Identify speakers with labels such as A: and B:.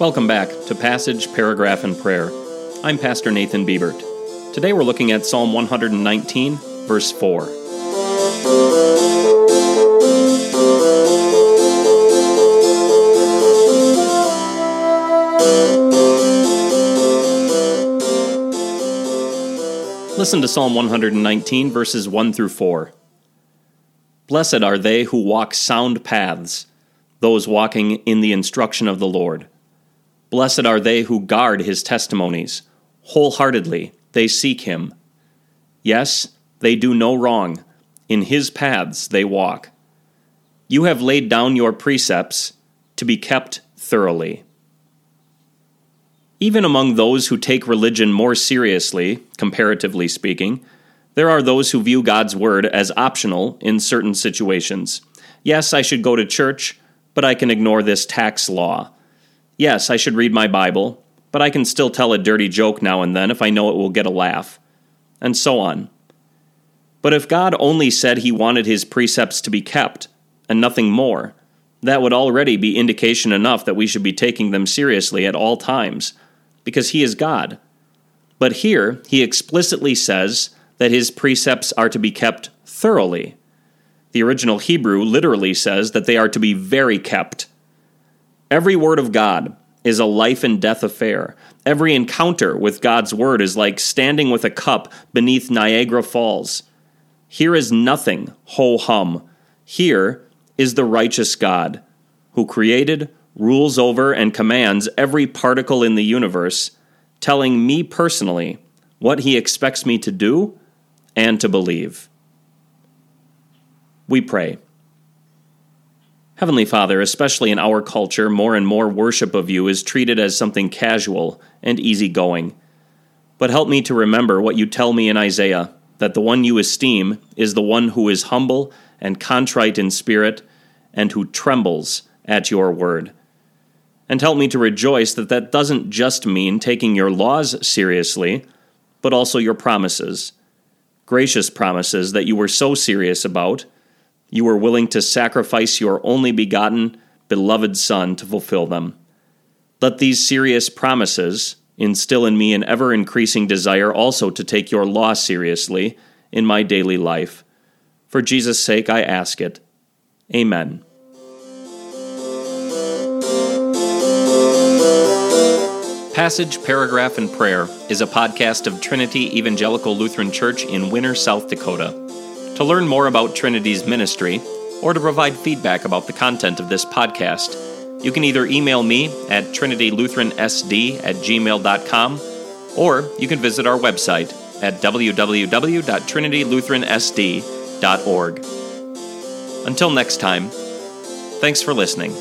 A: Welcome back to Passage, Paragraph, and Prayer. I'm Pastor Nathan Biebert. Today we're looking at Psalm 119, verse 4. Listen to Psalm 119, verses 1 through 4. Blessed are they who walk sound paths, those walking in the instruction of the Lord. Blessed are they who guard his testimonies. Wholeheartedly they seek him. Yes, they do no wrong. In his paths they walk. You have laid down your precepts to be kept thoroughly. Even among those who take religion more seriously, comparatively speaking, there are those who view God's Word as optional in certain situations. Yes, I should go to church, but I can ignore this tax law. Yes, I should read my Bible, but I can still tell a dirty joke now and then if I know it will get a laugh. And so on. But if God only said He wanted His precepts to be kept, and nothing more, that would already be indication enough that we should be taking them seriously at all times because he is God. But here, he explicitly says that his precepts are to be kept thoroughly. The original Hebrew literally says that they are to be very kept. Every word of God is a life and death affair. Every encounter with God's word is like standing with a cup beneath Niagara Falls. Here is nothing ho hum. Here is the righteous God who created, rules over and commands every particle in the universe, telling me personally what he expects me to do and to believe. We pray. Heavenly Father, especially in our culture, more and more worship of you is treated as something casual and easygoing. But help me to remember what you tell me in Isaiah that the one you esteem is the one who is humble and contrite in spirit and who trembles at your word and help me to rejoice that that doesn't just mean taking your laws seriously, but also your promises. Gracious promises that you were so serious about, you were willing to sacrifice your only begotten, beloved Son to fulfill them. Let these serious promises instill in me an ever increasing desire also to take your law seriously in my daily life. For Jesus' sake, I ask it. Amen. Passage, Paragraph, and Prayer is a podcast of Trinity Evangelical Lutheran Church in Winner, South Dakota. To learn more about Trinity's ministry, or to provide feedback about the content of this podcast, you can either email me at trinitylutheransd at gmail.com, or you can visit our website at www.trinitylutheransd.org. Until next time, thanks for listening.